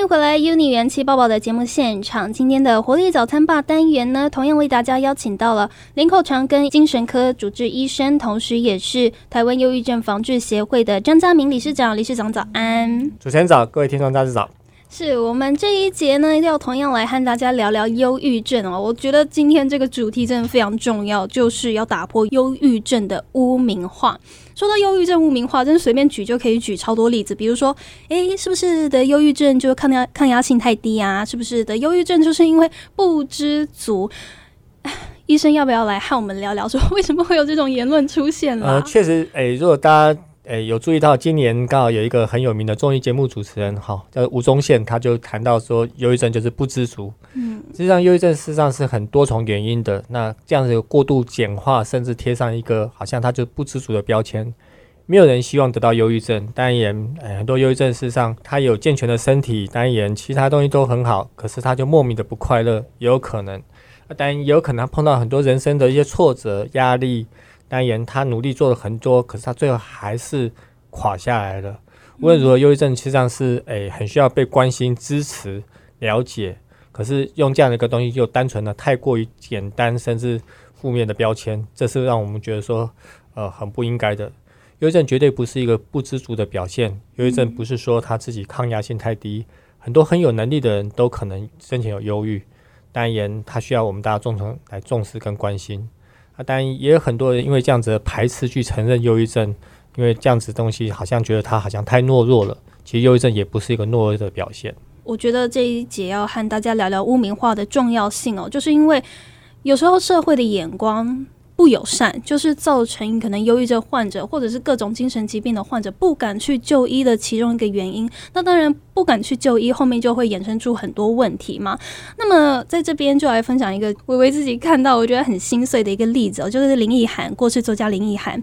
欢迎回来，Uni 元气爆爆的节目现场。今天的活力早餐吧单元呢，同样为大家邀请到了林口长庚精神科主治医生，同时也是台湾忧郁症防治协会的张家明理事长。理事长早安，主持人早，各位听众大家早。是我们这一节呢，要同样来和大家聊聊忧郁症哦。我觉得今天这个主题真的非常重要，就是要打破忧郁症的污名化。说到忧郁症污名化，真是随便举就可以举超多例子。比如说，诶，是不是得忧郁症就是抗压抗压性太低啊？是不是得忧郁症就是因为不知足？医生要不要来和我们聊聊，说为什么会有这种言论出现了？呃，确实，诶，如果大家。诶，有注意到今年刚好有一个很有名的综艺节目主持人，哈，叫吴宗宪，他就谈到说，忧郁症就是不知足。嗯，实际上忧郁症事实上是很多重原因的。那这样子过度简化，甚至贴上一个好像他就不知足的标签，没有人希望得到忧郁症。当然，诶，很多忧郁症事实上他有健全的身体，当然其他东西都很好，可是他就莫名的不快乐，也有可能。当然，也有可能碰到很多人生的一些挫折、压力。当然，他努力做了很多，可是他最后还是垮下来了。无论如何，忧郁症实际上是诶很需要被关心、支持、了解。可是用这样的一个东西，就单纯的太过于简单，甚至负面的标签，这是让我们觉得说呃很不应该的。忧郁症绝对不是一个不知足的表现。忧郁症不是说他自己抗压性太低，很多很有能力的人都可能生前有忧郁。当然，他需要我们大家共同来重视跟关心。但，也有很多人因为这样子排斥去承认忧郁症，因为这样子东西好像觉得他好像太懦弱了。其实忧郁症也不是一个懦弱的表现。我觉得这一节要和大家聊聊污名化的重要性哦，就是因为有时候社会的眼光。不友善，就是造成可能忧郁症患者或者是各种精神疾病的患者不敢去就医的其中一个原因。那当然不敢去就医，后面就会衍生出很多问题嘛。那么在这边就来分享一个微微自己看到我觉得很心碎的一个例子哦，就是林奕涵，过去作家林奕涵，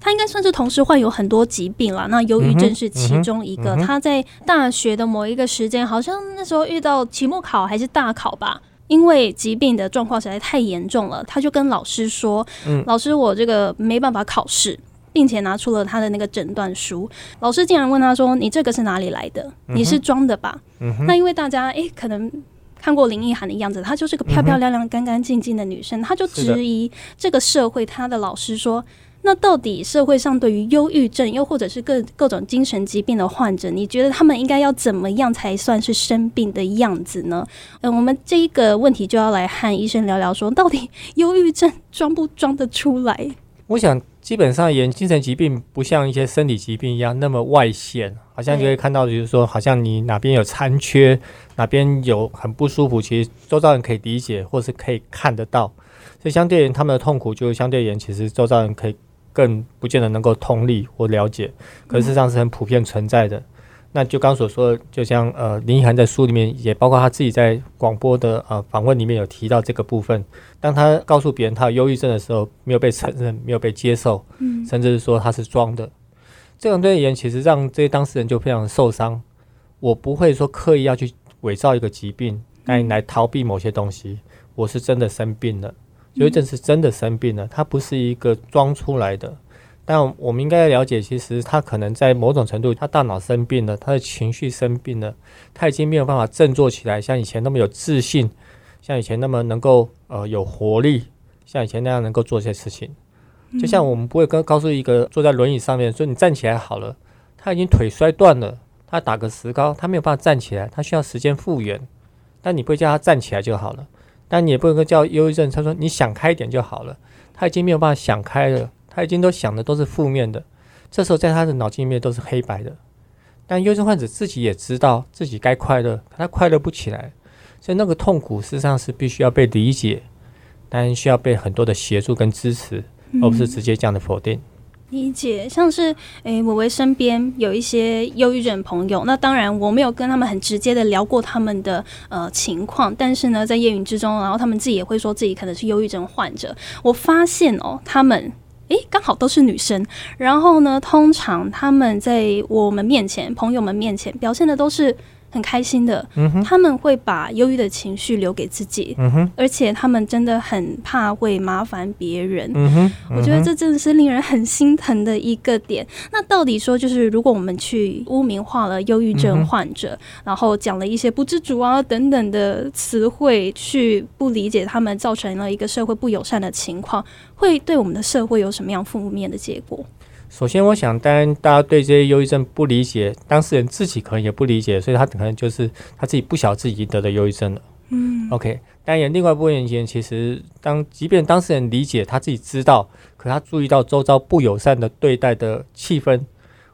他应该算是同时患有很多疾病了。那忧郁症是其中一个。他在大学的某一个时间，好像那时候遇到期末考还是大考吧。因为疾病的状况实在太严重了，他就跟老师说：“老师，我这个没办法考试，并且拿出了他的那个诊断书。”老师竟然问他说：“你这个是哪里来的？你是装的吧？”那因为大家诶可能看过林奕涵的样子，她就是个漂漂亮亮、干干净净的女生，她就质疑这个社会，她的老师说。那到底社会上对于忧郁症，又或者是各各种精神疾病的患者，你觉得他们应该要怎么样才算是生病的样子呢？嗯，我们这一个问题就要来和医生聊聊，说到底忧郁症装不装得出来？我想基本上言精神疾病不像一些生理疾病一样那么外显，好像就会看到，就是说好像你哪边有残缺，哪边有很不舒服，其实周遭人可以理解，或是可以看得到。所以相对于他们的痛苦，就相对言，其实周遭人可以。更不见得能够通力或了解，可事实上是很普遍存在的。那就刚所说的，就像呃林奕涵在书里面，也包括他自己在广播的呃访问里面有提到这个部分。当他告诉别人他有忧郁症的时候，没有被承认，没有被接受，嗯，甚至是说他是装的，这种对言其实让这些当事人就非常受伤。我不会说刻意要去伪造一个疾病，来来逃避某些东西。我是真的生病了。忧郁症是真的生病了，它不是一个装出来的。但我们应该了解，其实他可能在某种程度，他大脑生病了，他的情绪生病了，他已经没有办法振作起来，像以前那么有自信，像以前那么能够呃有活力，像以前那样能够做一些事情。就像我们不会跟告诉一个坐在轮椅上面说你站起来好了，他已经腿摔断了，他打个石膏，他没有办法站起来，他需要时间复原。但你不会叫他站起来就好了。但你也不能够叫忧郁症。他说：“你想开一点就好了。”他已经没有办法想开了，他已经都想的都是负面的。这时候在他的脑筋里面都是黑白的。但忧郁症患者自己也知道自己该快乐，可他快乐不起来，所以那个痛苦事实上是必须要被理解，但需要被很多的协助跟支持，而不是直接这样的否定。理解，像是诶，我为身边有一些忧郁症朋友，那当然我没有跟他们很直接的聊过他们的呃情况，但是呢，在言语之中，然后他们自己也会说自己可能是忧郁症患者。我发现哦，他们诶刚好都是女生，然后呢，通常他们在我们面前、朋友们面前表现的都是很开心的，嗯，他们会把忧郁的情绪留给自己，嗯，而且他们真的很怕会麻烦别人。我觉得这真的是令人很心疼的一个点。那到底说，就是如果我们去污名化了忧郁症患者，然后讲了一些不知足啊等等的词汇，去不理解他们，造成了一个社会不友善的情况，会对我们的社会有什么样负面的结果？首先，我想，当然大家对这些忧郁症不理解，当事人自己可能也不理解，所以他可能就是他自己不晓自己已经得了忧郁症了。嗯。OK，当然，另外一部分原因，其实当即便当事人理解，他自己知道，可他注意到周遭不友善的对待的气氛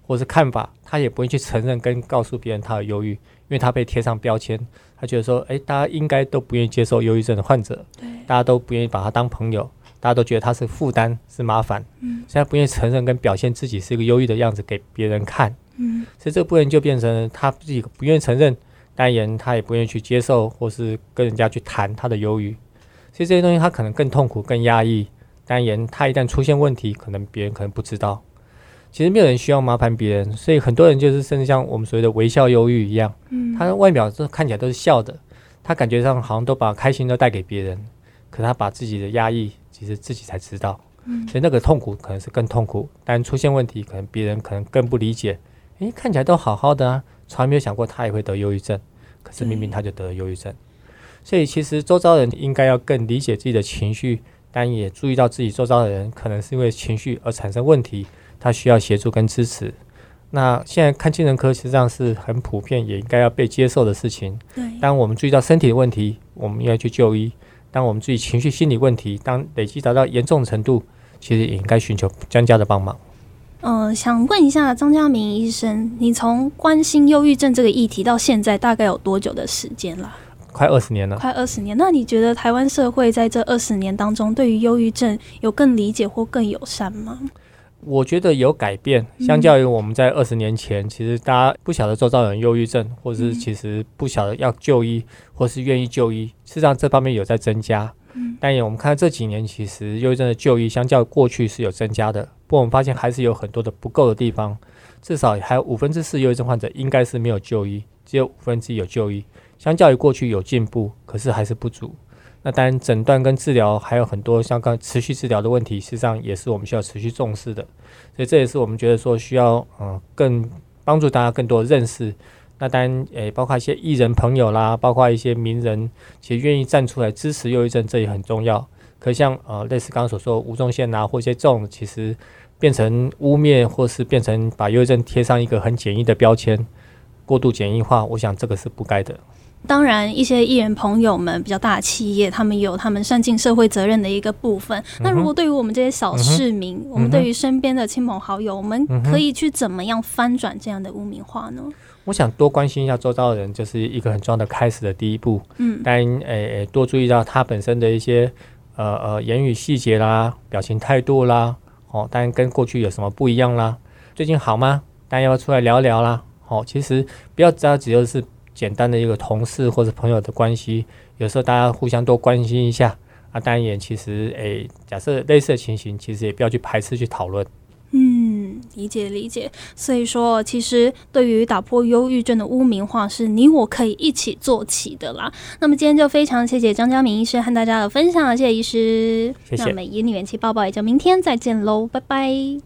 或是看法，他也不会去承认跟告诉别人他的忧郁，因为他被贴上标签，他觉得说，诶，大家应该都不愿意接受忧郁症的患者，对，大家都不愿意把他当朋友，大家都觉得他是负担是麻烦，嗯。现在不愿意承认跟表现自己是一个忧郁的样子给别人看，嗯。所以这部分就变成了他自己不愿意承认，当然他也不愿意去接受，或是跟人家去谈他的忧郁，所以这些东西他可能更痛苦、更压抑。当然，他一旦出现问题，可能别人可能不知道。其实没有人需要麻烦别人，所以很多人就是甚至像我们所谓的微笑忧郁一样，嗯，他的外表都看起来都是笑的，他感觉上好像都把开心都带给别人，可他把自己的压抑，其实自己才知道。嗯所以那个痛苦可能是更痛苦，但出现问题，可能别人可能更不理解。诶，看起来都好好的啊，从来没有想过他也会得忧郁症，可是明明他就得了忧郁症。所以其实周遭人应该要更理解自己的情绪，但也注意到自己周遭的人可能是因为情绪而产生问题，他需要协助跟支持。那现在看精神科实际上是很普遍，也应该要被接受的事情。对，当我们注意到身体的问题，我们要去就医；当我们自己情绪、心理问题，当累积达到严重程度，其实也应该寻求专家的帮忙。嗯、想问一下张家明医生，你从关心忧郁症这个议题到现在大概有多久的时间了？快二十年了，快二十年。那你觉得台湾社会在这二十年当中，对于忧郁症有更理解或更友善吗？我觉得有改变。嗯相较于我们在二十年前，其实大家不晓得周遭有人忧郁症，或是嗯其实不晓得要就医，或是愿意就医，事实上这方面有在增加。嗯但也我们看到这几年，其实忧郁症的就医相较过去是有增加的，不过我们发现还是有很多的不够的地方，至少还有五分之四忧郁症患者应该是没有就医，只有五分之一有就医，相较于过去有进步，可是还是不足。那当然，诊断跟治疗还有很多像刚持续治疗的问题，事实上也是我们需要持续重视的。所以这也是我们觉得说需要嗯、呃更帮助大家更多认识。那当然，诶、包括一些艺人朋友啦，包括一些名人，其实愿意站出来支持忧郁症，这也很重要。可像呃，类似刚刚所说吴宗宪呐，或一些这种，其实变成污蔑，或是变成把忧郁症贴上一个很简易的标签，过度简易化，我想这个是不该的。当然，一些艺人朋友们比较大的企业，他们有他们善尽社会责任的一个部分。那如果对于我们这些小市民，我们对于身边的亲朋好友，我们可以去怎么样翻转这样的污名化呢？我想多关心一下周遭的人，就是一个很重要的开始的第一步。嗯当然，诶、诶，多注意到他本身的一些呃呃言语细节啦、表情态度啦，哦，当然跟过去有什么不一样啦？最近好吗？大家要不要出来聊聊啦？哦，其实不要只要只有是简单的一个同事或者朋友的关系，有时候大家互相多关心一下啊。当然也其实诶、假设类似的情形，其实也不要去排斥去讨论。嗯，理解理解。所以说，其实对于打破忧郁症的污名化，是你我可以一起做起的啦。那么今天就非常谢谢张家明医师和大家的分享，谢谢医师。谢谢那我们以你元气抱抱，也就明天再见喽，拜拜。